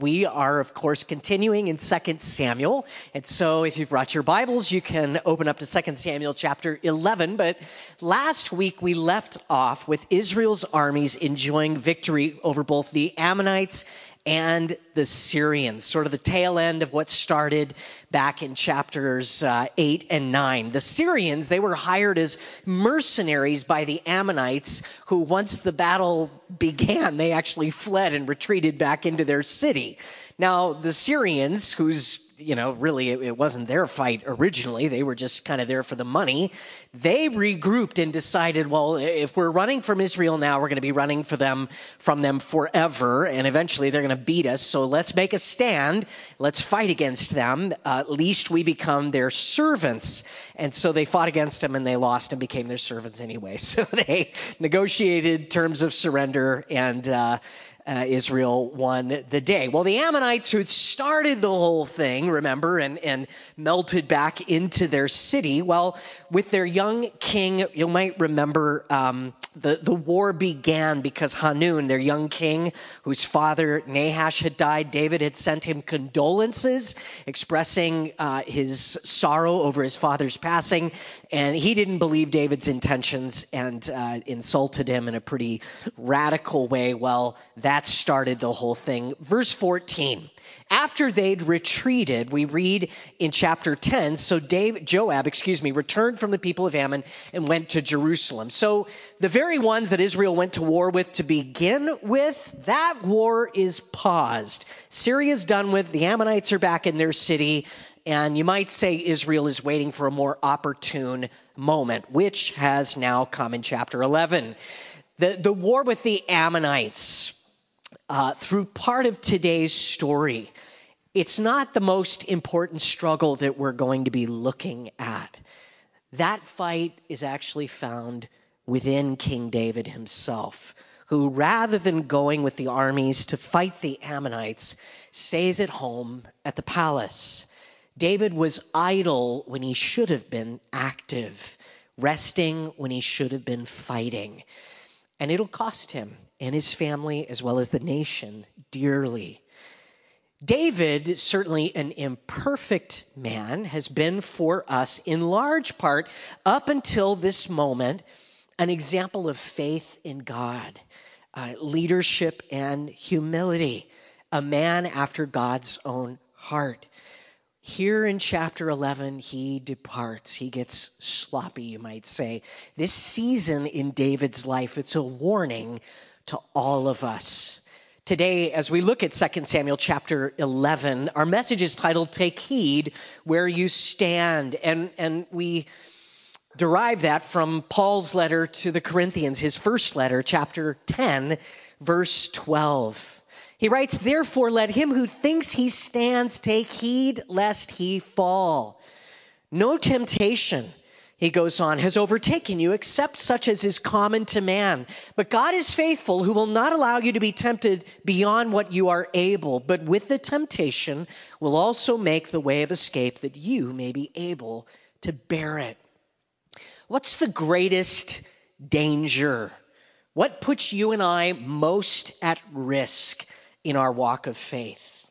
we are, of course, continuing in 2 Samuel. And so if you've brought your Bibles, you can open up to 2 Samuel chapter 11. But last week we left off with Israel's armies enjoying victory over both the Ammonites and the Syrians, sort of the tail end of what started back in chapters uh, 8 and 9. The Syrians, they were hired as mercenaries by the Ammonites, who, once the battle began, they actually fled and retreated back into their city. Now, the Syrians, whose you know, really it, it, wasn't their fight originally. They were just kind of there for the money. They regrouped and decided, well, if we're running from Israel now, we're going to be running for them from them forever, and eventually they're going to beat us. So let's make a stand. Let's fight against them. Uh, at least we become their servants. And so they fought against them and they lost and became their servants anyway. So they negotiated terms of surrender and. Uh, uh, Israel won the day. Well, the Ammonites, who'd started the whole thing, remember, and, and melted back into their city, well, with their young king, you might remember um, the, the war began because Hanun, their young king, whose father Nahash had died, David had sent him condolences, expressing uh, his sorrow over his father's passing. And he didn't believe David's intentions and uh, insulted him in a pretty radical way. Well, that started the whole thing. Verse 14 after they'd retreated, we read in chapter 10, so Dave, Joab, excuse me, returned from the people of Ammon and went to Jerusalem. So the very ones that Israel went to war with to begin with, that war is paused. Syria's done with, the Ammonites are back in their city, and you might say Israel is waiting for a more opportune moment, which has now come in chapter 11. The, the war with the Ammonites, uh, through part of today's story, it's not the most important struggle that we're going to be looking at. That fight is actually found within King David himself, who, rather than going with the armies to fight the Ammonites, stays at home at the palace. David was idle when he should have been active, resting when he should have been fighting. And it'll cost him and his family, as well as the nation, dearly. David, certainly an imperfect man, has been for us in large part up until this moment an example of faith in God, uh, leadership, and humility, a man after God's own heart. Here in chapter 11, he departs. He gets sloppy, you might say. This season in David's life, it's a warning to all of us. Today, as we look at 2 Samuel chapter 11, our message is titled Take Heed Where You Stand. And, and we derive that from Paul's letter to the Corinthians, his first letter, chapter 10, verse 12. He writes, Therefore, let him who thinks he stands take heed lest he fall. No temptation he goes on, has overtaken you, except such as is common to man. But God is faithful, who will not allow you to be tempted beyond what you are able, but with the temptation will also make the way of escape that you may be able to bear it. What's the greatest danger? What puts you and I most at risk in our walk of faith?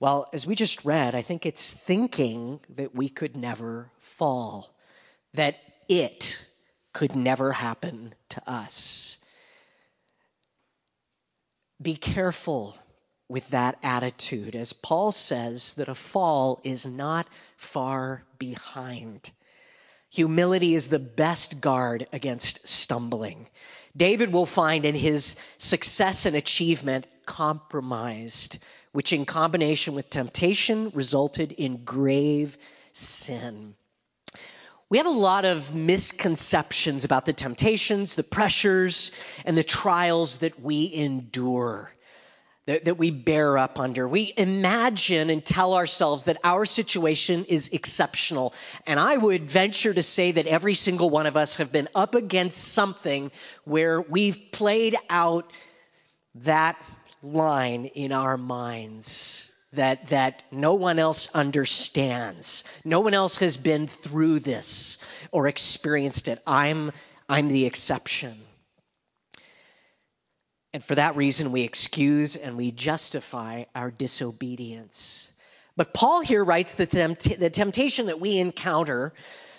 Well, as we just read, I think it's thinking that we could never fall that it could never happen to us. Be careful with that attitude, as Paul says that a fall is not far behind. Humility is the best guard against stumbling. David will find in his success and achievement compromised, which in combination with temptation resulted in grave sin. We have a lot of misconceptions about the temptations, the pressures, and the trials that we endure, that, that, we bear up under. We imagine and tell ourselves that our situation is exceptional. And I would venture to say that every single one of us have been up against something where we've played out that line in our minds that, that no one else understands. No one else has been through this or experienced it. I'm, I'm the exception. And for that reason, we excuse and we justify our disobedience. But Paul here writes that the temptation that we encounter,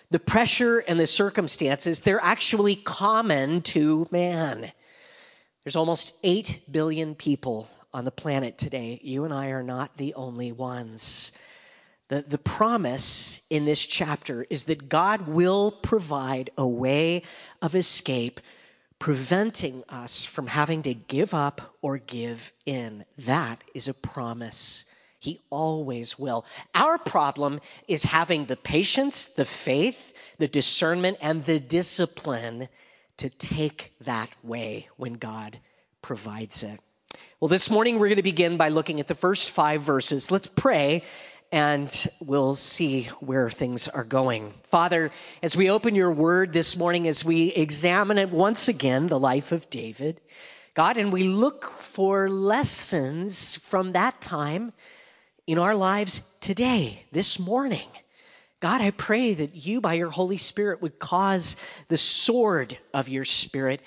the pressure and the circumstances, they're actually common to man. There's almost 8 billion people on the planet today. You and I are not the only ones. The, the promise in this chapter is that God will provide a way of escape, preventing us from having to give up or give in. That is a promise. He always will. Our problem is having the patience, the faith, the discernment, and the discipline to take that way when God provides it. Well, this morning we're going to begin by looking at the first five verses. Let's pray and we'll see where things are going. Father, as we open your word this morning, as we examine it once again, the life of David, God, and we look for lessons from that time in our lives today, this morning. God, I pray that you, by your Holy Spirit, would cause the sword of your Spirit,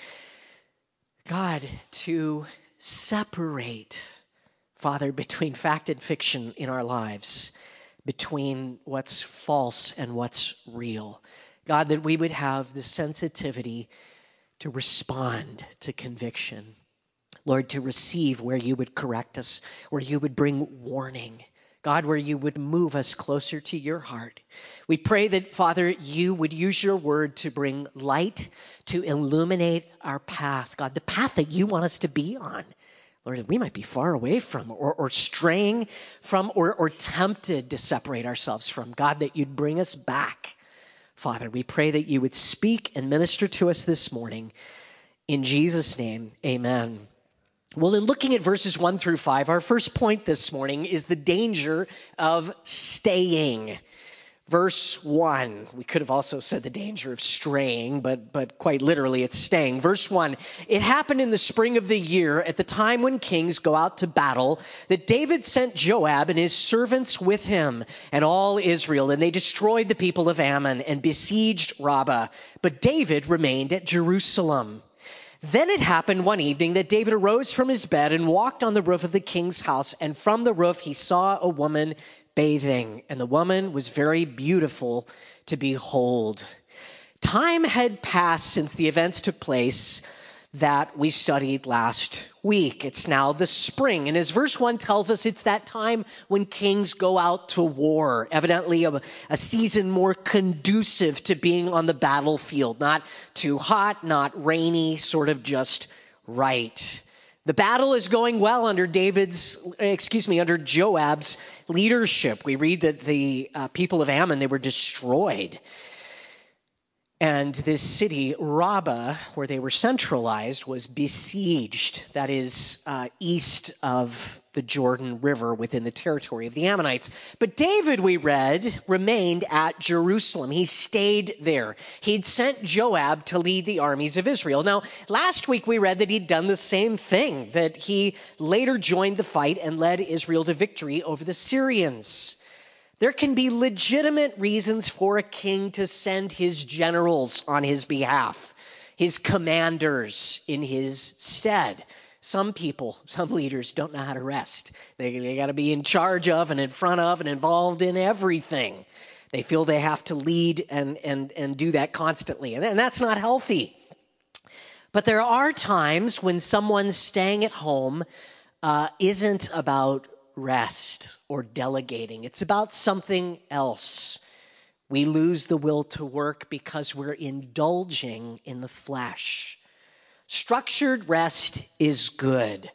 God, to separate, Father, between fact and fiction in our lives, between what's false and what's real. God, that we would have the sensitivity to respond to conviction. Lord, to receive where you would correct us, where you would bring warning. God, where you would move us closer to your heart. We pray that, Father, you would use your word to bring light, to illuminate our path, God, the path that you want us to be on. Lord, we might be far away from or, or straying from or, or tempted to separate ourselves from. God, that you'd bring us back. Father, we pray that you would speak and minister to us this morning. In Jesus' name, amen. Well, in looking at verses one through five, our first point this morning is the danger of staying. Verse one, we could have also said the danger of straying, but, but quite literally it's staying. Verse one, it happened in the spring of the year at the time when kings go out to battle that David sent Joab and his servants with him and all Israel, and they destroyed the people of Ammon and besieged Rabbah. But David remained at Jerusalem. Then it happened one evening that David arose from his bed and walked on the roof of the king's house, and from the roof he saw a woman bathing, and the woman was very beautiful to behold. Time had passed since the events took place that we studied last week. It's now the spring. And as verse 1 tells us, it's that time when kings go out to war. Evidently, a, a, season more conducive to being on the battlefield. Not too hot, not rainy, sort of just right. The battle is going well under David's, excuse me, under Joab's leadership. We read that the uh, people of Ammon, they were destroyed. And this city, Rabbah, where they were centralized, was besieged. That is uh, east of the Jordan River within the territory of the Ammonites. But David, we read, remained at Jerusalem. He stayed there. He'd sent Joab to lead the armies of Israel. Now, last week we read that he'd done the same thing, that he later joined the fight and led Israel to victory over the Syrians. There can be legitimate reasons for a king to send his generals on his behalf, his commanders in his stead. Some people, some leaders don't know how to rest. They, they got to be in charge of and in front of and involved in everything. They feel they have to lead and, and, and do that constantly. And, and that's not healthy. But there are times when someone staying at home uh, isn't about rest or delegating. It's about something else. We lose the will to work because we're indulging in the flesh. Structured rest is good.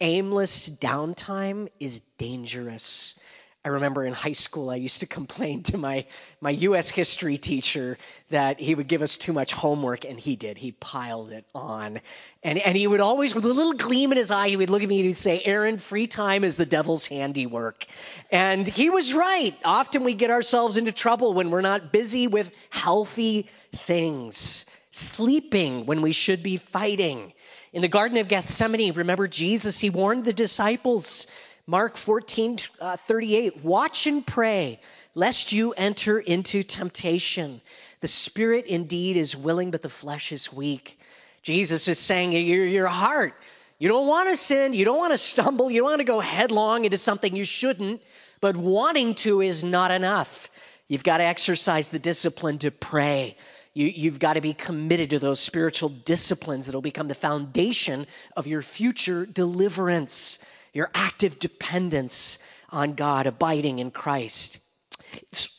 Aimless downtime is dangerous. I remember in high school, I used to complain to my, my US history teacher that he would give us too much homework, and he did. He piled it on. And, and he would always, with a little gleam in his eye, he would look at me and he'd say, Aaron, free time is the devil's handiwork. And he was right. Often we get ourselves into trouble when we're not busy with healthy things, sleeping when we should be fighting. In the Garden of Gethsemane, remember Jesus, he warned the disciples Mark 14, uh, 38, watch and pray, lest you enter into temptation. The spirit indeed is willing, but the flesh is weak. Jesus is saying, your, your heart, You don't want to sin. You don't want to stumble. You don't want to go headlong into something you shouldn't. But wanting to is not enough. You've got to exercise the discipline to pray. You, have got to be committed to those spiritual disciplines that'll become the foundation of your future deliverance, your active dependence on God, abiding in Christ.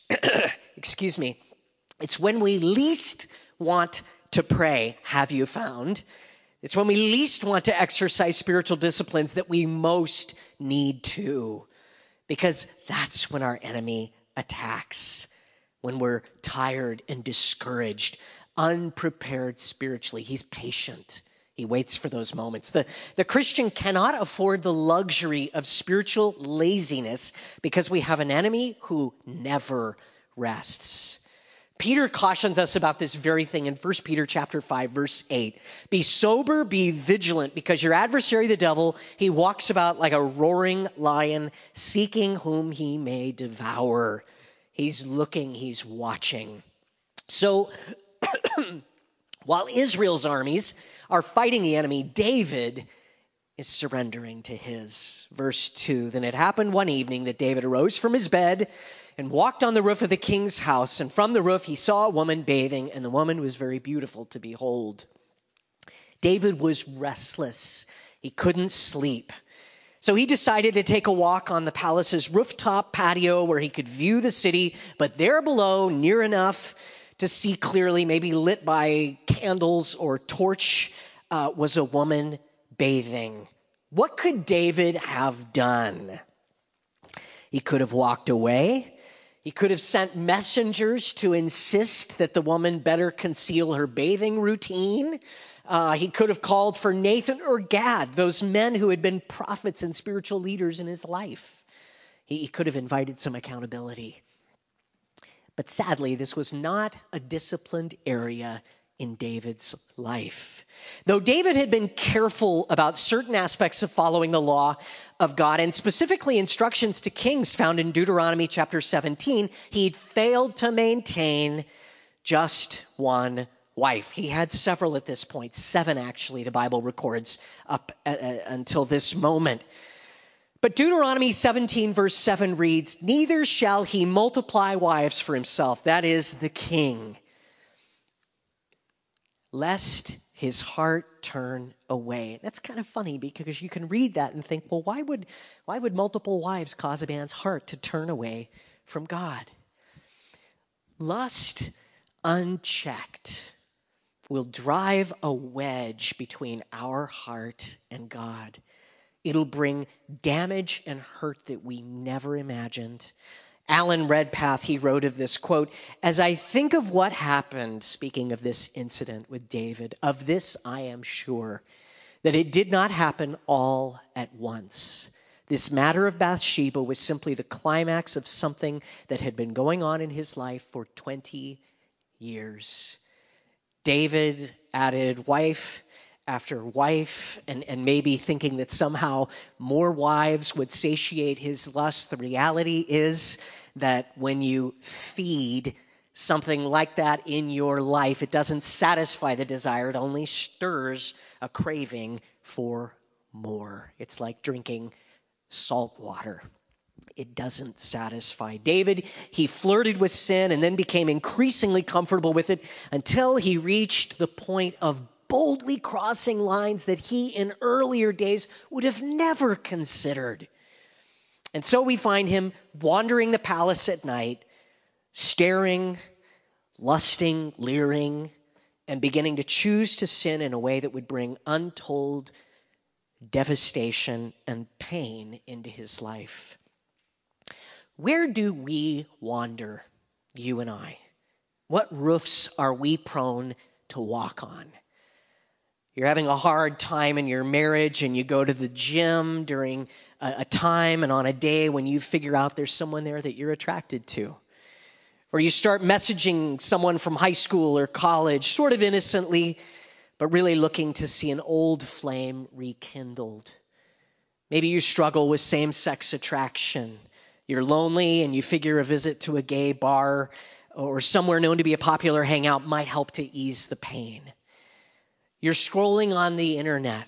excuse me. It's when we least want to pray, have you found? It's when we least want to exercise spiritual disciplines that we most need to, because that's when our enemy attacks, when we're tired and discouraged, unprepared spiritually. He's patient. He waits for those moments. The, the Christian cannot afford the luxury of spiritual laziness because we have an enemy who never rests. Peter cautions us about this very thing in 1 Peter chapter 5 verse 8. Be sober, be vigilant because your adversary the devil, he walks about like a roaring lion seeking whom he may devour. He's looking, he's watching. So while Israel's armies are fighting the enemy, David is surrendering to his. Verse 2 Then it happened one evening that David arose from his bed and walked on the roof of the king's house. And from the roof, he saw a woman bathing, and the woman was very beautiful to behold. David was restless, he couldn't sleep. So he decided to take a walk on the palace's rooftop patio where he could view the city, but there below, near enough to see clearly, maybe lit by candles or torch, uh, was a woman bathing. What could David have done? He could have walked away. He could have sent messengers to insist that the woman better conceal her bathing routine. Uh, he could have called for Nathan or Gad, those men who had been prophets and spiritual leaders in his life. He, he could have invited some accountability. But sadly, this was not a disciplined area in David's life. Though David had been careful about certain aspects of following the law of God and specifically instructions to kings found in Deuteronomy chapter 17, he'd failed to maintain just one wife. He had several at this point, seven actually, the Bible records up uh, uh, until this moment. But Deuteronomy 17, verse 7 reads, Neither shall he multiply wives for himself, that is, the king lest his heart turn away. That's kind of funny because you can read that and think, well, why would, why would multiple wives cause a man's heart to turn away from God? Lust unchecked will drive a wedge between our heart and God. It'll bring damage and hurt that we never imagined. Alan Redpath, he wrote of this quote, As I think of what happened, speaking of this incident with David, of this I am sure that it did not happen all at once. This matter of Bathsheba was simply the climax of something that had been going on in his life for 20 years. David added wife after wife, and, and maybe thinking that somehow more wives would satiate his lust. The reality is that when you feed something like that in your life, it doesn't satisfy the desire, it only stirs a craving for more. It's like drinking salt water. It doesn't satisfy. David, he flirted with sin and then became increasingly comfortable with it until he reached the point of boldly crossing lines that he in earlier days would have never considered. And so we find him wandering the palace at night, staring, lusting, leering, and beginning to choose to sin in a way that would bring untold devastation and pain into his life. Where do we wander, you and I? What roofs are we prone to walk on? You're having a hard time in your marriage and you go to the gym during a, a time and on a day when you figure out there's someone there that you're attracted to. Or you start messaging someone from high school or college, sort of innocently, but really looking to see an old flame rekindled. Maybe you struggle with same sex attraction. You're lonely and you figure a visit to a gay bar or somewhere known to be a popular hangout might help to ease the pain. You're scrolling on the internet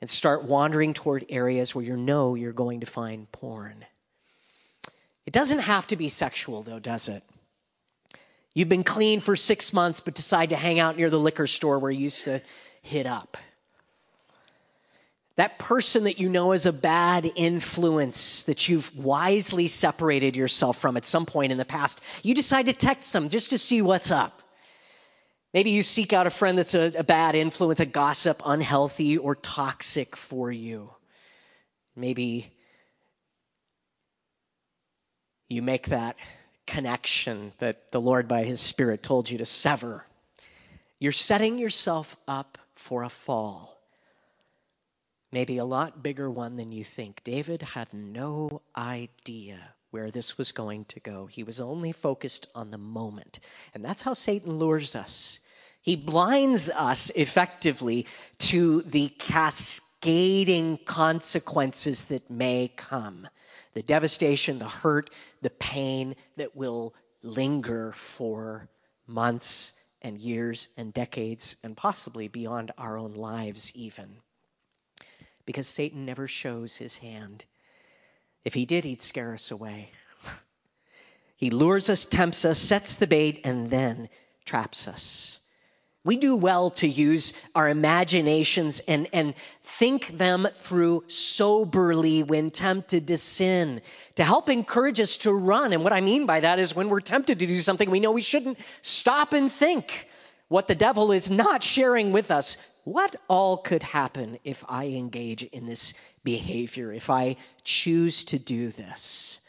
and start wandering toward areas where you know you're going to find porn. It doesn't have to be sexual, though, does it? You've been clean for six months, but decide to hang out near the liquor store where you used to hit up. That person that you know is a bad influence that you've wisely separated yourself from at some point in the past, you decide to text them just to see what's up. Maybe you seek out a friend that's a, a bad influence, a gossip, unhealthy, or toxic for you. Maybe you make that connection that the Lord, by His Spirit, told you to sever. You're setting yourself up for a fall. Maybe a lot bigger one than you think. David had no idea where this was going to go. He was only focused on the moment. And that's how Satan lures us. He blinds us effectively to the cascading consequences that may come the devastation, the hurt, the pain that will linger for months and years and decades and possibly beyond our own lives, even. Because Satan never shows his hand. If he did, he'd scare us away. he lures us, tempts us, sets the bait, and then traps us. We do well to use our imaginations and, and think them through soberly when tempted to sin to help encourage us to run. And what I mean by that is when we're tempted to do something we know we shouldn't, stop and think what the devil is not sharing with us. What all could happen if I engage in this behavior, if I choose to do this?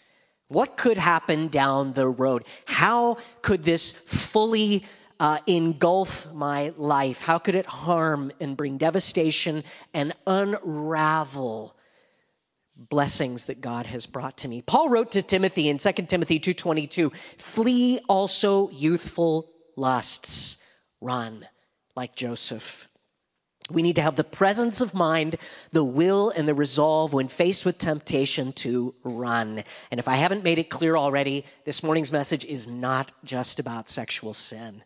What could happen down the road? How could this fully uh, engulf my life? How could it harm and bring devastation and unravel blessings that God has brought to me? Paul wrote to Timothy in 2 Timothy 2:22, "Flee also youthful lusts, run like Joseph." We need to have the presence of mind, the will, and the resolve when faced with temptation to run. And if I haven't made it clear already, this morning's message is not just about sexual sin.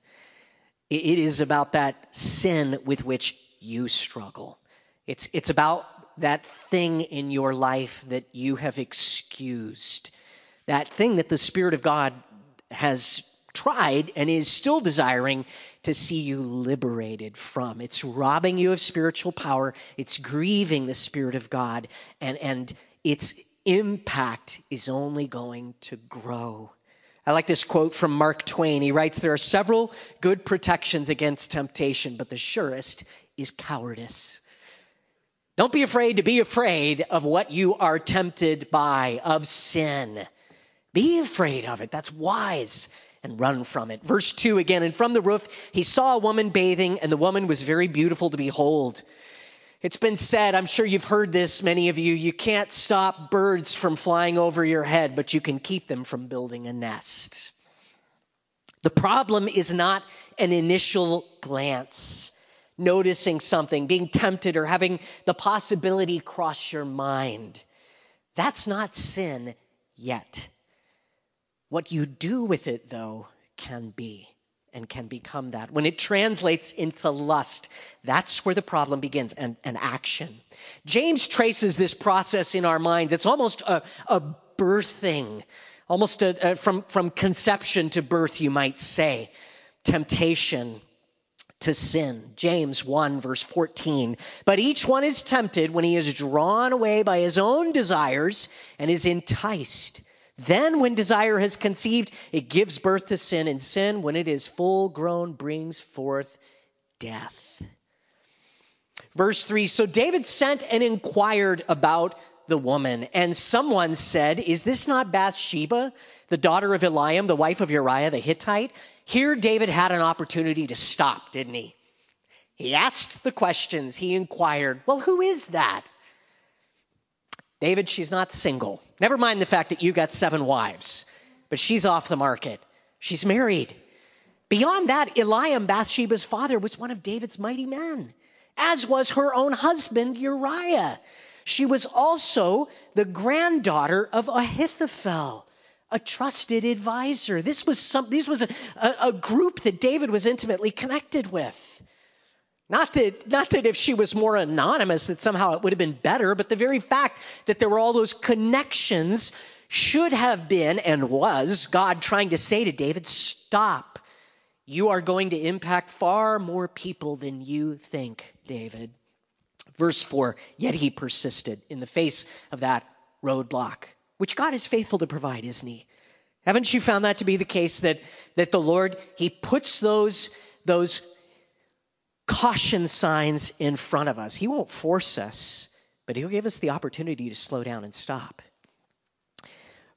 It is about that sin with which you struggle. It's, it's about that thing in your life that you have excused, that thing that the Spirit of God has tried and is still desiring to see you liberated from. It's robbing you of spiritual power, it's grieving the Spirit of God, and, and its impact is only going to grow I like this quote from Mark Twain. He writes There are several good protections against temptation, but the surest is cowardice. Don't be afraid to be afraid of what you are tempted by, of sin. Be afraid of it. That's wise and run from it. Verse 2 again, and from the roof he saw a woman bathing, and the woman was very beautiful to behold. It's been said, I'm sure you've heard this, many of you, you can't stop birds from flying over your head, but you can keep them from building a nest. The problem is not an initial glance, noticing something, being tempted, or having the possibility cross your mind. That's not sin yet. What you do with it, though, can be and can become that. When it translates into lust, that's where the problem begins and, and action. James traces this process in our minds. It's almost a, a birthing, almost a, a, from, from conception to birth, you might say. Temptation to sin. James 1, verse 14. But each one is tempted when he is drawn away by his own desires and is enticed. Then, when desire has conceived, it gives birth to sin, and sin, when it is full grown, brings forth death. Verse 3 So David sent and inquired about the woman, and someone said, Is this not Bathsheba, the daughter of Eliam, the wife of Uriah the Hittite? Here, David had an opportunity to stop, didn't he? He asked the questions, he inquired, Well, who is that? David, she's not single. Never mind the fact that you got seven wives, but she's off the market. She's married. Beyond that, Eliam, Bathsheba's father, was one of David's mighty men, as was her own husband, Uriah. She was also the granddaughter of Ahithophel, a trusted advisor. This was some, this was a, a, a group that David was intimately connected with. Not that, not that if she was more anonymous, that somehow it would have been better, but the very fact that there were all those connections should have been and was God trying to say to David, Stop. You are going to impact far more people than you think, David. Verse 4 Yet he persisted in the face of that roadblock, which God is faithful to provide, isn't he? Haven't you found that to be the case that, that the Lord, he puts those, those caution signs in front of us? He won't force us, but he'll give us the opportunity to slow down and stop.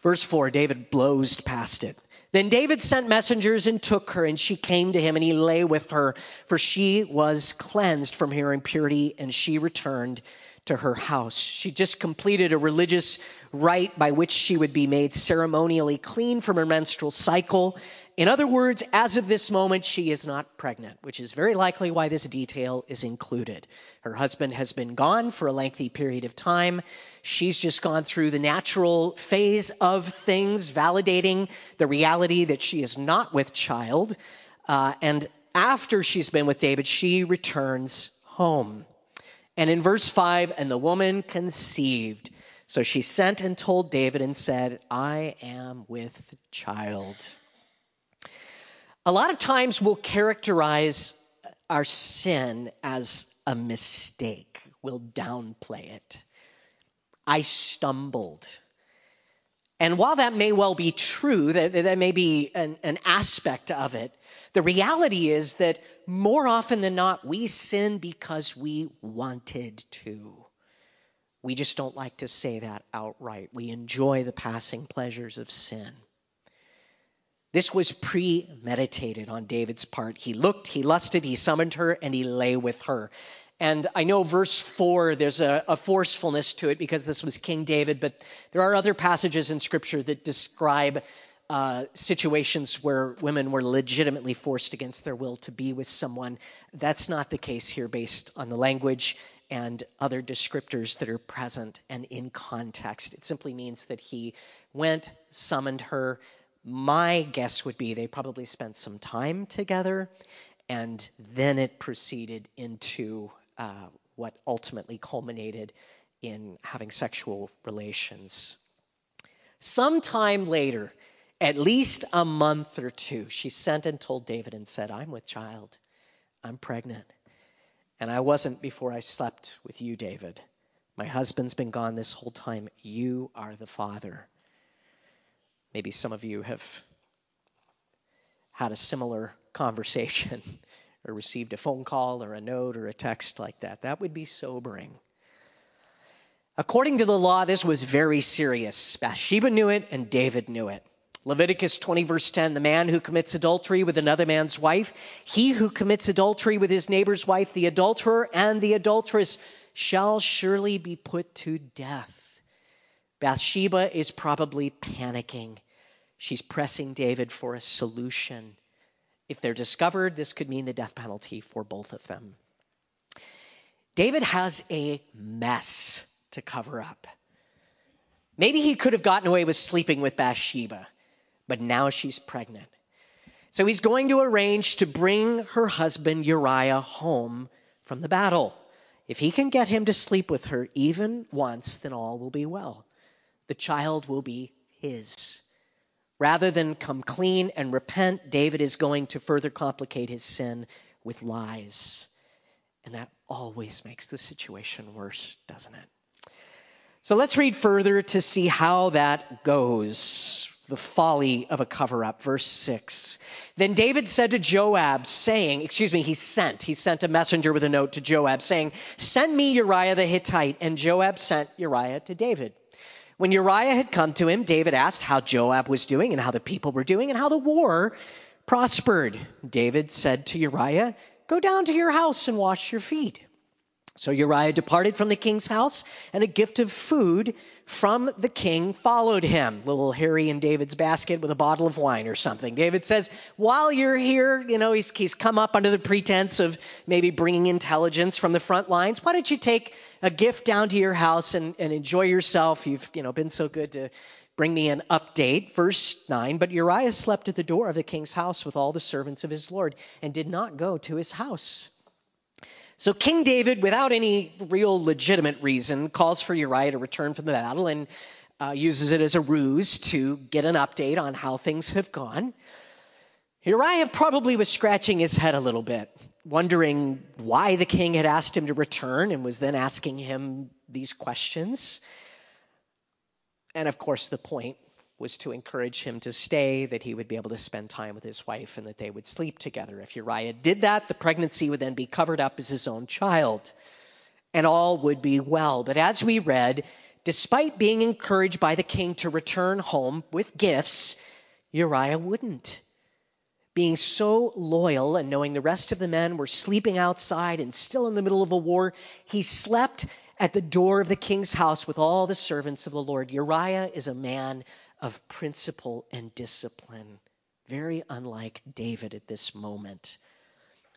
Verse 4 David blows past it. Then David sent messengers and took her, and she came to him, and he lay with her, for she was cleansed from her impurity, and she returned to her house. She just completed a religious rite by which she would be made ceremonially clean from her menstrual cycle. In other words, as of this moment, she is not pregnant, which is very likely why this detail is included. Her husband has been gone for a lengthy period of time. She's just gone through the natural phase of things, validating the reality that she is not with child. Uh, and after she's been with David, she returns home. And in verse 5, and the woman conceived. So she sent and told David and said, I am with child. A lot of times we'll characterize our sin as a mistake, we'll downplay it. I stumbled. And while that may well be true, that, that may be an, an aspect of it, the reality is that more often than not, we sin because we wanted to. We just don't like to say that outright. We enjoy the passing pleasures of sin. This was premeditated on David's part. He looked, he lusted, he summoned her, and he lay with her. And I know verse 4, there's a, a, forcefulness to it because this was King David, but there are other passages in Scripture that describe uh, situations where women were legitimately forced against their will to be with someone. That's not the case here based on the language and other descriptors that are present and in context. It simply means that he went, summoned her. My guess would be they probably spent some time together, and then it proceeded into uh, what ultimately culminated in having sexual relations. Sometime later, at least a month or two, she sent and told David and said, I'm with child. I'm pregnant. And I wasn't before I slept with you, David. My husband's been gone this whole time. You are the father. Maybe some of you have had a similar conversation or received a phone call or a note or a text like that. That would be sobering. According to the law, this was very serious. Bathsheba knew it and David knew it. Leviticus 20, verse 10 the man who commits adultery with another man's wife, he who commits adultery with his neighbor's wife, the adulterer and the adulteress shall surely be put to death. Bathsheba is probably panicking. She's pressing David for a solution. If they're discovered, this could mean the death penalty for both of them. David has a mess to cover up. Maybe he could have gotten away with sleeping with Bathsheba but now she's pregnant. So he's going to arrange to bring her husband Uriah home from the battle. If he can get him to sleep with her even once, then all will be well. The child will be his. Rather than come clean and repent, David is going to further complicate his sin with lies. And that always makes the situation worse, doesn't it? So let's read further to see how that goes the folly of a cover up. Verse 6. Then David said to Joab, saying, Excuse me, he sent, he sent a messenger with a note to Joab saying, Send me Uriah the Hittite. And Joab sent Uriah to David. When Uriah had come to him, David asked how Joab was doing and how the people were doing and how the war prospered. David said to Uriah, Go down to your house and wash your feet. So Uriah departed from the king's house, and a gift of food from the king followed him. Little Harry and David's basket with a bottle of wine or something. David says, While you're here, you know, he's, he's come up under the pretense of maybe bringing intelligence from the front lines. Why don't you take a gift down to your house and, and enjoy yourself? You've, you know, been so good to bring me an update. Verse 9 But Uriah slept at the door of the king's house with all the servants of his Lord and did not go to his house. So King David, without any real legitimate reason, calls for Uriah to return from the battle and uh, uses it as a ruse to get an update on how things have gone. Uriah probably was scratching his head a little bit, wondering why the king had asked him to return and was then asking him these questions. And of course, the point was to encourage him to stay, that he would be able to spend time with his wife, and that they would sleep together. If Uriah did that, the pregnancy would then be covered up as his own child, and all would be well. But as we read, despite being encouraged by the king to return home with gifts, Uriah wouldn't. Being so loyal and knowing the rest of the men were sleeping outside and still in the middle of a war, he slept at the door of the king's house with all the servants of the Lord. Uriah is a man of principle and discipline, very unlike David at this moment.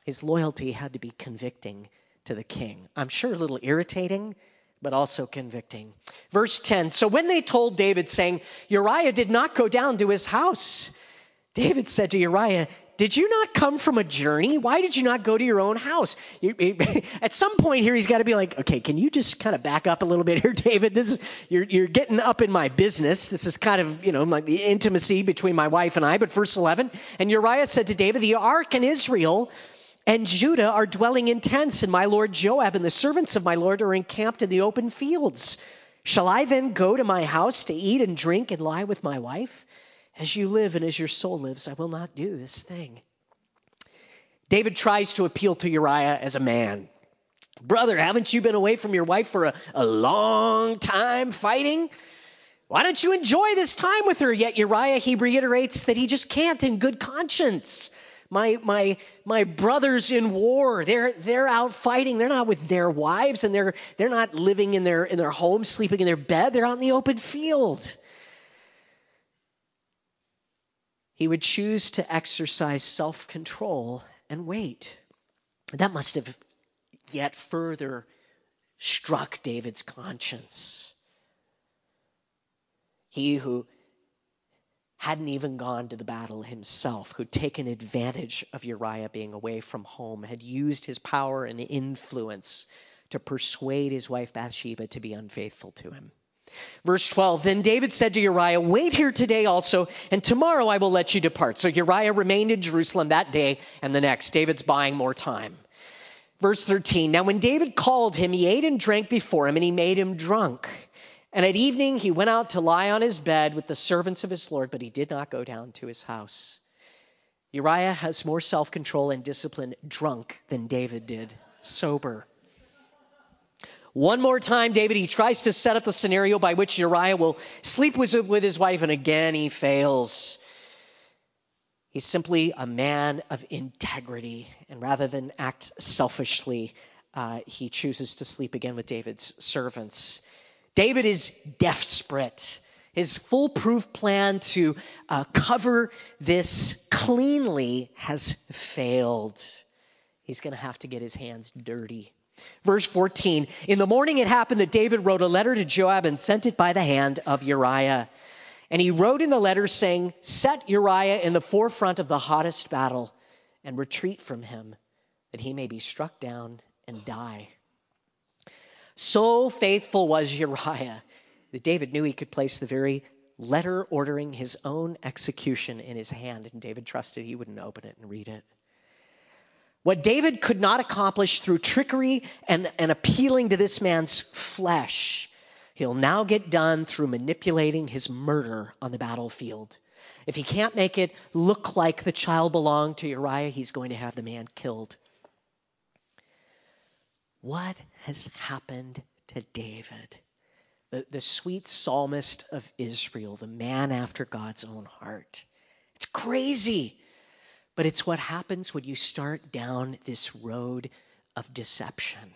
His loyalty had to be convicting to the king. I'm sure a little irritating, but also convicting. Verse 10 So when they told David, saying, Uriah did not go down to his house, David said to Uriah, did you not come from a journey? Why did you not go to your own house? You, at some point here, he's got to be like, okay, can you just kind of back up a little bit here, David? This is you're you're getting up in my business. This is kind of you know like the intimacy between my wife and I. But verse eleven, and Uriah said to David, the ark and Israel and Judah are dwelling in tents, and my lord Joab and the servants of my lord are encamped in the open fields. Shall I then go to my house to eat and drink and lie with my wife? As you live and as your soul lives, I will not do this thing. David tries to appeal to Uriah as a man. Brother, haven't you been away from your wife for a, a long time fighting? Why don't you enjoy this time with her? Yet Uriah, he reiterates that he just can't in good conscience. My, my, my brothers in war, they're, they're out fighting. They're not with their wives and they're, they're not living in their, in their home, sleeping in their bed. They're out in the open field. He would choose to exercise self control and wait. That must have yet further struck David's conscience. He who hadn't even gone to the battle himself, who'd taken advantage of Uriah being away from home, had used his power and influence to persuade his wife Bathsheba to be unfaithful to him. Verse 12 Then David said to Uriah, Wait here today also, and tomorrow I will let you depart. So Uriah remained in Jerusalem that day and the next. David's buying more time. Verse 13 Now when David called him, he ate and drank before him, and he made him drunk. And at evening he went out to lie on his bed with the servants of his Lord, but he did not go down to his house. Uriah has more self control and discipline drunk than David did sober. One more time, David, he tries to set up the scenario by which Uriah will sleep with, his wife, and again he fails. He's simply a man of integrity, and rather than act selfishly, uh, he chooses to sleep again with David's servants. David is desperate. His foolproof plan to uh, cover this cleanly has failed. He's going to have to get his hands dirty. Verse 14 In the morning it happened that David wrote a letter to Joab and sent it by the hand of Uriah. And he wrote in the letter saying, Set Uriah in the forefront of the hottest battle and retreat from him, that he may be struck down and die. So faithful was Uriah that David knew he could place the very letter ordering his own execution in his hand, and David trusted he wouldn't open it and read it. What David could not accomplish through trickery and, and appealing to this man's flesh, he'll now get done through manipulating his murder on the battlefield. If he can't make it look like the child belonged to Uriah, he's going to have the man killed. What has happened to David? The, the sweet psalmist of Israel, the man after God's own heart. It's crazy. But it's what happens when you start down this road of deception.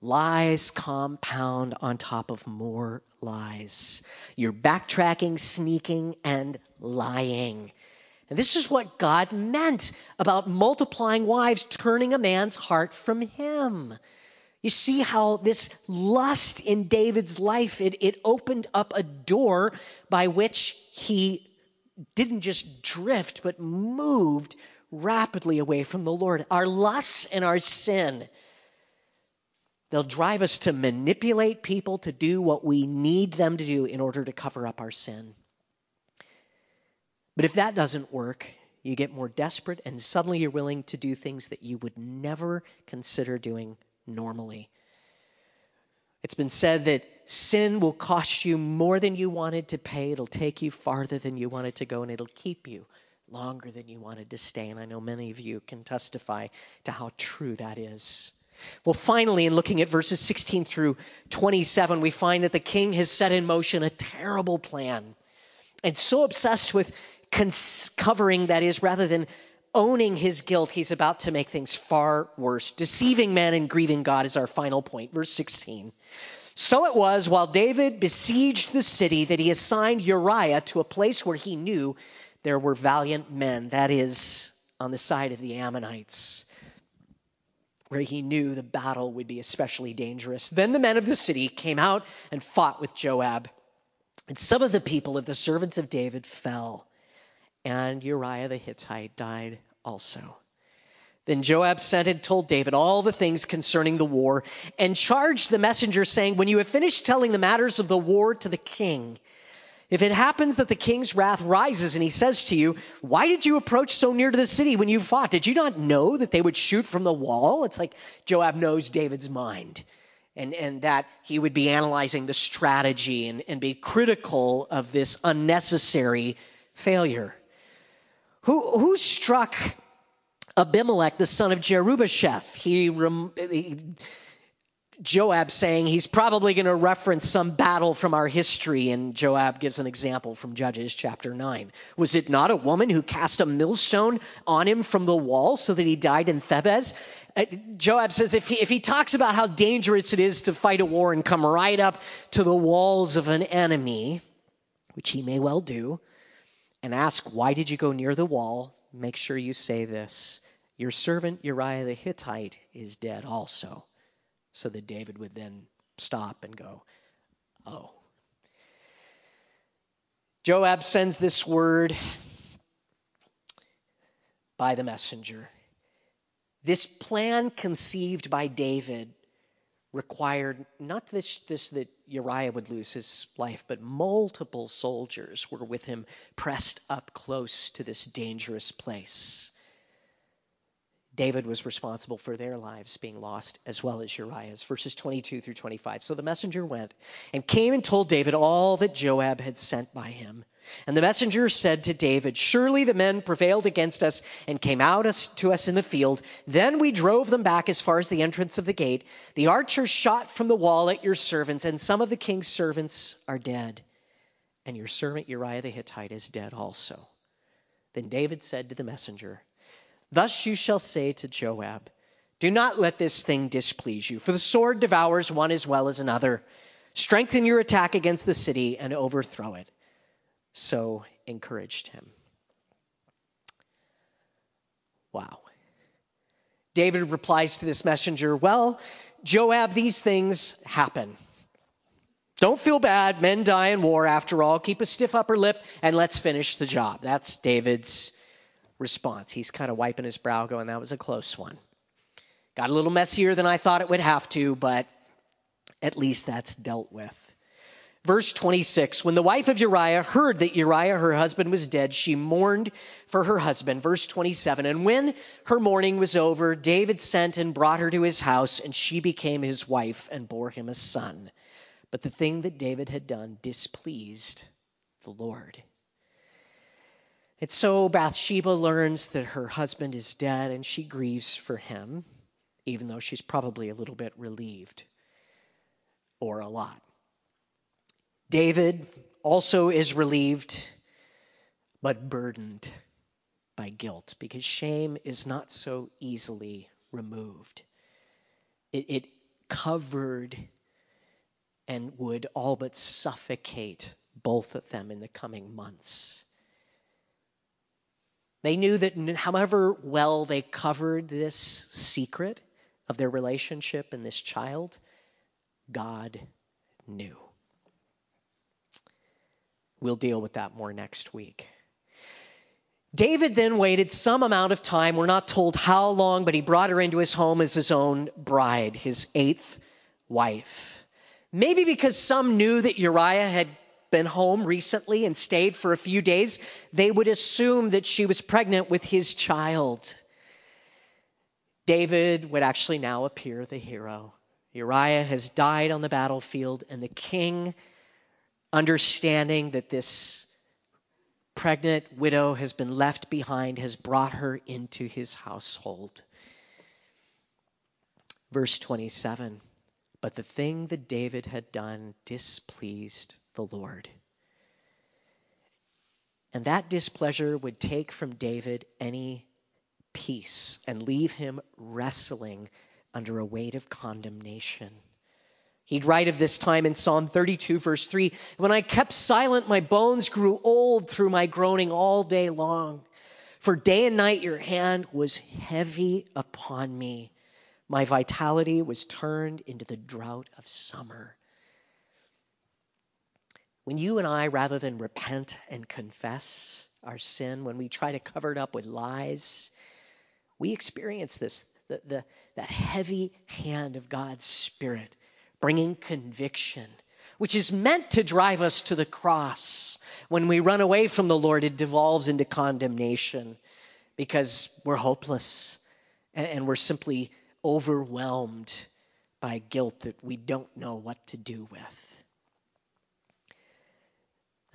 Lies compound on top of more lies. You're backtracking, sneaking, and lying. And this is what God meant about multiplying wives, turning a man's heart from him. You see how this lust in David's life, it, it opened up a door by which he didn't just drift, but moved rapidly away from the Lord. Our lusts and our sin, they'll drive us to manipulate people to do what we need them to do in order to cover up our sin. But if that doesn't work, you get more desperate and suddenly you're willing to do things that you would never consider doing normally. It's been said that sin will cost you more than you wanted to pay. It'll take you farther than you wanted to go, and it'll keep you longer than you wanted to stay. And I know many of you can testify to how true that is. Well, finally, in looking at verses 16 through 27, we find that the king has set in motion a terrible plan. And so obsessed with covering, that is, rather than owning his guilt, he's about to make things far worse. Deceiving man and grieving God is our final point. Verse 16. So it was while David besieged the city that he assigned Uriah to a place where he knew there were valiant men, that is, on the side of the Ammonites, where he knew the battle would be especially dangerous. Then the men of the city came out and fought with Joab. And some of the people of the servants of David fell and Uriah the Hittite died also. Then Joab sent and told David all the things concerning the war and charged the messenger, saying, When you have finished telling the matters of the war to the king, if it happens that the king's wrath rises and he says to you, Why did you approach so near to the city when you fought? Did you not know that they would shoot from the wall? It's like Joab knows David's mind and, and that he would be analyzing the strategy and, and be critical of this unnecessary failure. Who, who struck Abimelech, the son of Jerubbesheth? He, he Joab saying he's probably going to reference some battle from our history, and Joab gives an example from Judges chapter 9. Was it not a woman who cast a millstone on him from the wall so that he died in Thebez? Uh, Joab says if he, if he talks about how dangerous it is to fight a war and come right up to the walls of an enemy, which he may well do, and ask, Why did you go near the wall? Make sure you say this Your servant Uriah the Hittite is dead also. So that David would then stop and go, Oh. Joab sends this word by the messenger. This plan conceived by David required not this, this that Uriah would lose his life, but multiple soldiers were with him pressed up close to this dangerous place. David was responsible for their lives being lost as well as Uriah's. Verses 22 through 25. So the messenger went and came and told David all that Joab had sent by him. And the messenger said to David, Surely the men prevailed against us and came out to us in the field. Then we drove them back as far as the entrance of the gate. The archers shot from the wall at your servants, and some of the king's servants are dead. And your servant Uriah the Hittite is dead also. Then David said to the messenger, Thus you shall say to Joab, Do not let this thing displease you, for the sword devours one as well as another. Strengthen your attack against the city and overthrow it so encouraged him. Wow. David replies to this messenger, Well, Joab, these things happen. Don't feel bad. Men die in war after all. Keep a stiff upper lip and let's finish the job. That's David's response. He's kind of wiping his brow, going, That was a close one. Got a little messier than I thought it would have to, but at least that's dealt with. Verse 26 When the wife of Uriah heard that Uriah, her husband, was dead, she mourned for her husband. Verse 27 And when her mourning was over, David sent and brought her to his house, and she became his wife and bore him a son. But the thing that David had done displeased the Lord. And so Bathsheba learns that her husband is dead, and she grieves for him, even though she's probably a little bit relieved or a lot. David also is relieved, but burdened by guilt because shame is not so easily removed. It, it covered and would all but suffocate both of them in the coming months. They knew that however well they covered this secret of their relationship and this child, God knew. We'll deal with that more next week. David then waited some amount of time. We're not told how long, but he brought her into his home as his own bride, his eighth wife. Maybe because some knew that Uriah had been home recently and stayed for a few days, they would assume that she was pregnant with his child. David would actually now appear the hero. Uriah has died on the battlefield, and the king, understanding that this pregnant widow has been left behind, has brought her into his household. Verse 27 But the thing that David had done displeased the Lord. And that displeasure would take from David any peace and leave him wrestling under a weight of condemnation. He'd write of this time in Psalm 32, verse 3 When I kept silent, my bones grew old through my groaning all day long. For day and night your hand was heavy upon me. My vitality was turned into the drought of summer. When you and I, rather than repent and confess our sin, when we try to cover it up with lies, we experience this the, the, that heavy hand of God's Spirit bringing conviction, which is meant to drive us to the cross. When we run away from the Lord, it devolves into condemnation because we're hopeless and, and we're simply overwhelmed by guilt that we don't know what to do with.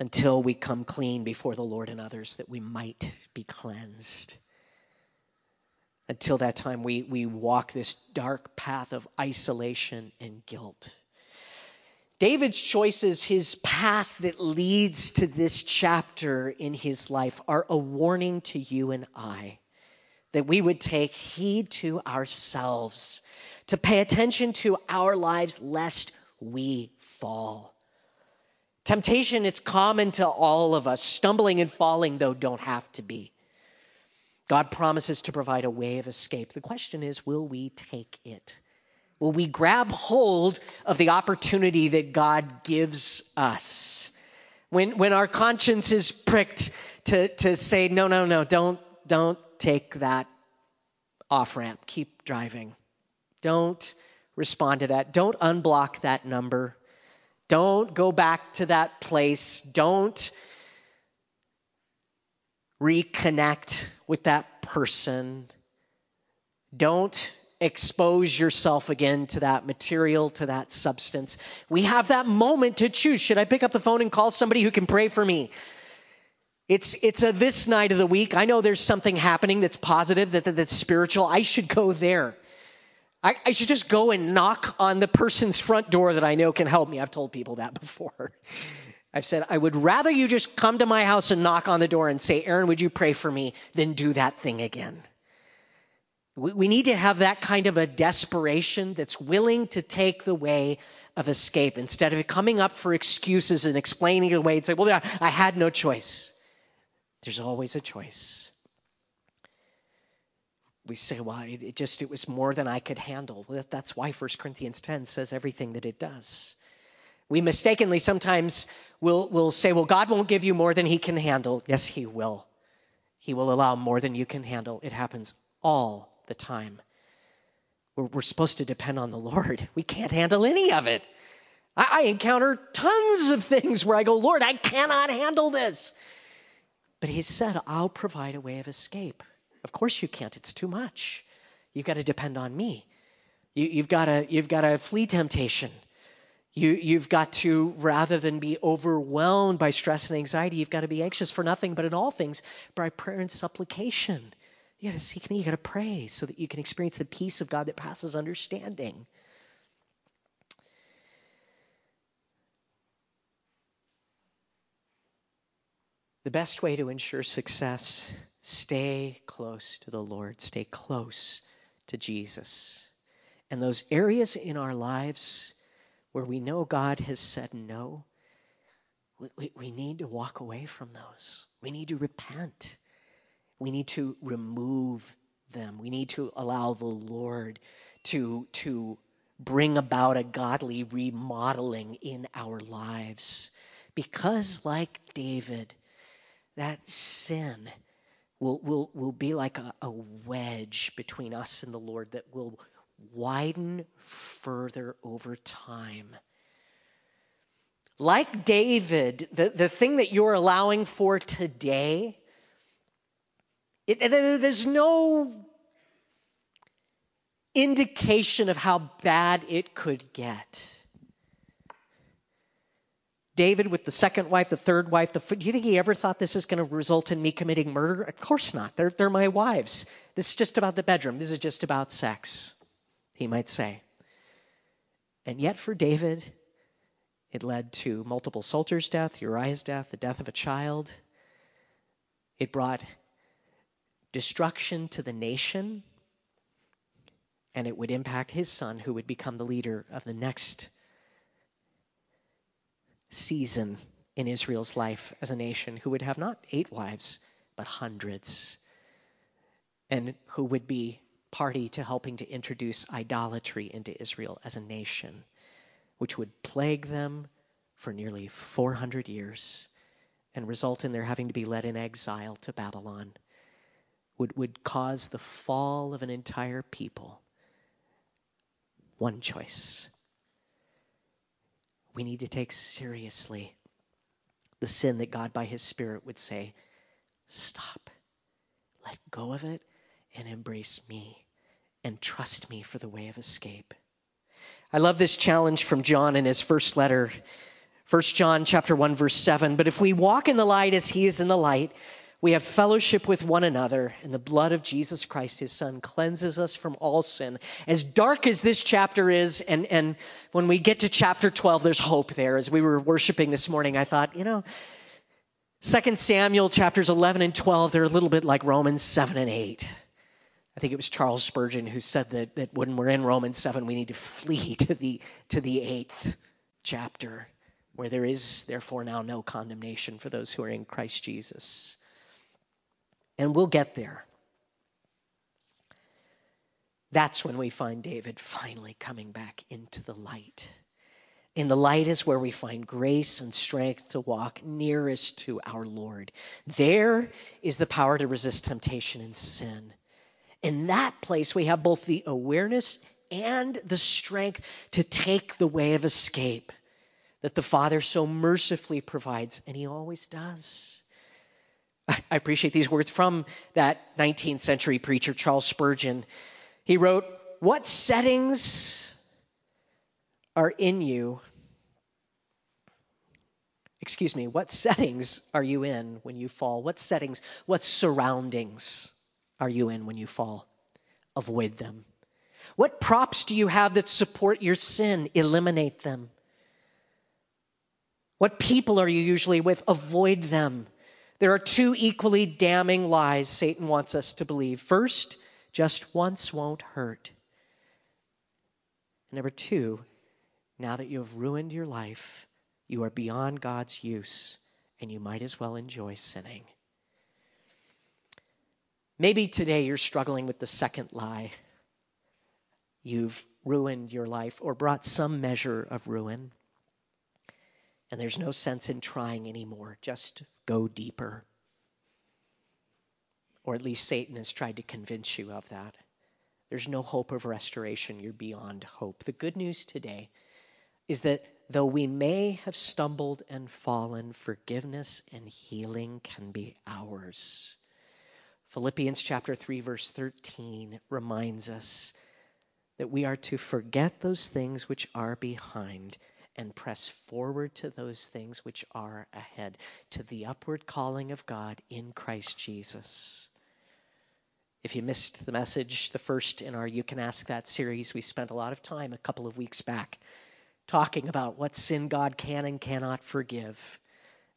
Until we come clean before the Lord and others, that we might be cleansed. Until that time, we, we walk this dark path of isolation and guilt. David's choices, his path that leads to this chapter in his life, are a warning to you and I that we would take heed to ourselves, to pay attention to our lives lest we fall. Temptation, it's common to all of us. Stumbling and falling, though, don't have to be. God promises to provide a way of escape. The question is will we take it? Will we grab hold of the opportunity that God gives us? When, when our conscience is pricked to, to say, no, no, no, don't, don't take that off ramp, keep driving. Don't respond to that. Don't unblock that number. Don't go back to that place. Don't reconnect with that person. Don't expose yourself again to that material, to that substance. We have that moment to choose. Should I pick up the phone and call somebody who can pray for me? It's, it's a this night of the week. I know there's something happening that's positive, that, that that's spiritual. I should go there. I, I should just go and knock on the person's front door that I know can help me. I've told people that before. I've said, I would rather you just come to my house and knock on the door and say, Aaron, would you pray for me, than do that thing again. We, we need to have that kind of a desperation that's willing to take the way of escape instead of coming up for excuses and explaining it away and say, well, I had no choice. There's always a choice. We say, well, it, just, it was more than I could handle. That's why 1 Corinthians 10 says everything that it does. We mistakenly sometimes will will say, well, God won't give you more than he can handle. Yes, he will. He will allow more than you can handle. It happens all the time. We're, we're supposed to depend on the Lord. We can't handle any of it. I, I encounter tons of things where I go, Lord, I cannot handle this. But he said, I'll provide a way of escape. Of course you can't, it's too much. You've got to depend on me. You, have got to, you've got to flee temptation. You, you've got to, rather than be overwhelmed by stress and anxiety, you've got to be anxious for nothing, but in all things, by prayer and supplication. You got to seek me, you got to pray so that you can experience the peace of God that passes understanding. The best way to ensure success, stay close to the Lord, stay close to Jesus. And those areas in our lives, where we know God has said no, we, we, need to walk away from those. We need to repent. We need to remove them. We need to allow the Lord to, to bring about a godly remodeling in our lives. Because, like David, that sin will, will, will be like a, a wedge between us and the Lord that will widen further over time. Like David, the, the thing that you're allowing for today, it, there's no indication of how bad it could get. David with the second wife, the third wife, the do you think he ever thought this is going to result in me committing murder? Of course not. They're, they're my wives. This is just about the bedroom. This is just about sex, he might say. And yet for David, it led to multiple soldiers' death, Uriah's death, the death of a child. It brought destruction to the nation, and it would impact his son, who would become the leader of the next season in Israel's life as a nation who would have not eight wives, but hundreds, and who would be party to helping to introduce idolatry into Israel as a nation, which would plague them for nearly 400 years and result in their having to be led in exile to Babylon, would, would cause the fall of an entire people. One choice we need to take seriously the sin that God, by His Spirit, would say, Stop, let go of it, and embrace me, and trust me for the way of escape. I love this challenge from John in his first letter. 1 John chapter 1 verse 7 but if we walk in the light as he is in the light we have fellowship with one another, and the blood of Jesus Christ, his son, cleanses us from all sin. As dark as this chapter is, and, and when we get to chapter 12, there's hope there. As we were worshiping this morning, I thought, you know, Second Samuel chapters 11 and 12, they're a little bit like Romans 7 and 8. I think it was Charles Spurgeon who said that, that when we're in Romans 7, we need to flee to the, to the eighth chapter, where there is therefore now no condemnation for those who are in Christ Jesus. And we'll get there. That's when we find David finally coming back into the light. In the light is where we find grace and strength to walk nearest to our Lord. There is the power to resist temptation and sin. In that place, we have both the awareness and the strength to take the way of escape that the Father so mercifully provides, and He always does. I appreciate these words from that 19th century preacher, Charles Spurgeon. He wrote, What settings are in you? Excuse me, what settings are you in when you fall? What settings, what surroundings are you in when you fall? Avoid them. What props do you have that support your sin? Eliminate them. What people are you usually with? Avoid them. There are two equally damning lies Satan wants us to believe. First, just once won't hurt. And number two, now that you have ruined your life, you are beyond God's use, and you might as well enjoy sinning. Maybe today you're struggling with the second lie. You've ruined your life or brought some measure of ruin. And there's no sense in trying anymore. Just go deeper. Or at least Satan has tried to convince you of that. There's no hope of restoration. You're beyond hope. The good news today is that though we may have stumbled and fallen, forgiveness and healing can be ours. Philippians chapter 3 verse 13 reminds us that we are to forget those things which are behind and press forward to those things which are ahead, to the upward calling of God in Christ Jesus. If you missed the message, the first in our You Can Ask That series, we spent a lot of time a couple of weeks back talking about what sin God can and cannot forgive.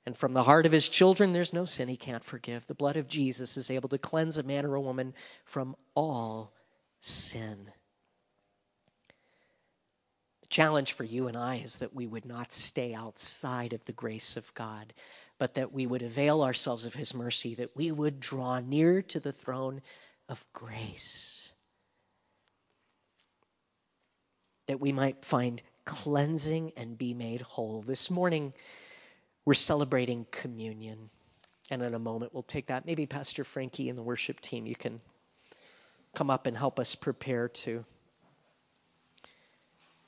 And from the heart of his children, there's no sin he can't forgive. The blood of Jesus is able to cleanse a man or a woman from all sin challenge for you and I is that we would not stay outside of the grace of God, but that we would avail ourselves of His mercy, that we would draw near to the throne of grace, that we might find cleansing and be made whole. This morning, we're celebrating communion. And in a moment, we'll take that. Maybe Pastor Frankie and the worship team, you can come up and help us prepare to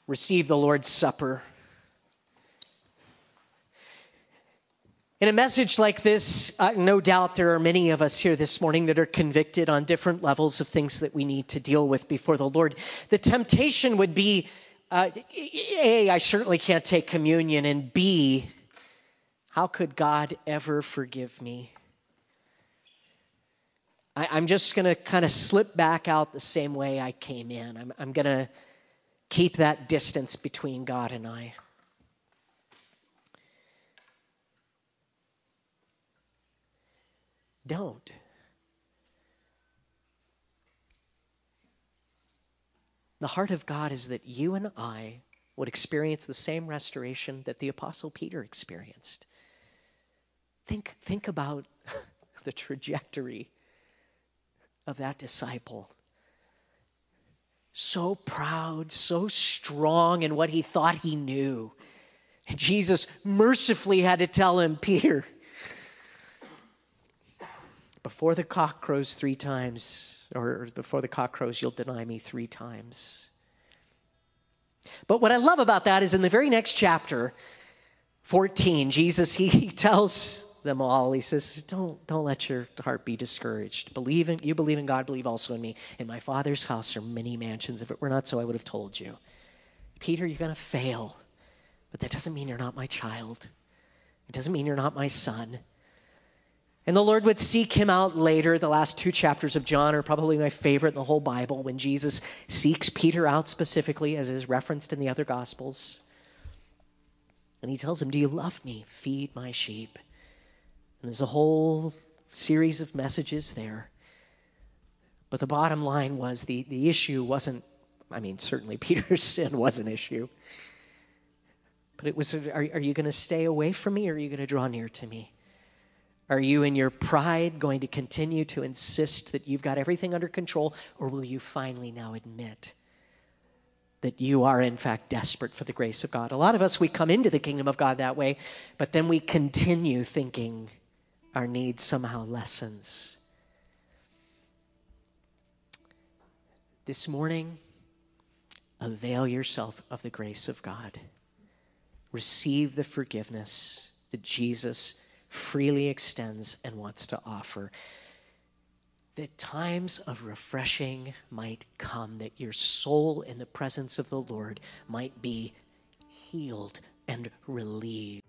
receive the Lord's Supper. In a message like this, uh, no doubt there are many of us here this morning that are convicted on different levels of things that we need to deal with before the Lord. The temptation would be uh, A, I certainly can't take communion, and B, how could God ever forgive me? I, am just going to kind of slip back out the same way I came in. I'm, I'm going to keep that distance between God and I. Don't. The heart of God is that you and I would experience the same restoration that the Apostle Peter experienced. Think, think about the trajectory of that disciple. So proud, so strong in what he thought he knew. And Jesus mercifully had to tell him, Peter, before the cock crows three times, or before the cock crows, you'll deny me three times. But what I love about that is in the very next chapter, 14, Jesus, he tells them all, he says, Don't, don't let your heart be discouraged. Believe in you believe in God, believe also in me. In my father's house are many mansions. If it were not so, I would have told you. Peter, you're gonna fail. But that doesn't mean you're not my child. It doesn't mean you're not my son. And the Lord would seek him out later. The last two chapters of John are probably my favorite in the whole Bible when Jesus seeks Peter out specifically, as is referenced in the other Gospels. And he tells him, Do you love me? Feed my sheep. And there's a whole series of messages there. But the bottom line was the, the issue wasn't, I mean, certainly Peter's sin was an issue. But it was, are, are you going to stay away from me or are you going to draw near to me? Are you in your pride going to continue to insist that you've got everything under control, or will you finally now admit that you are, in fact, desperate for the grace of God? A lot of us, we come into the kingdom of God that way, but then we continue thinking our need somehow lessens. This morning, avail yourself of the grace of God. Receive the forgiveness that Jesus freely extends and wants to offer. That times of refreshing might come, that your soul in the presence of the Lord might be healed and relieved.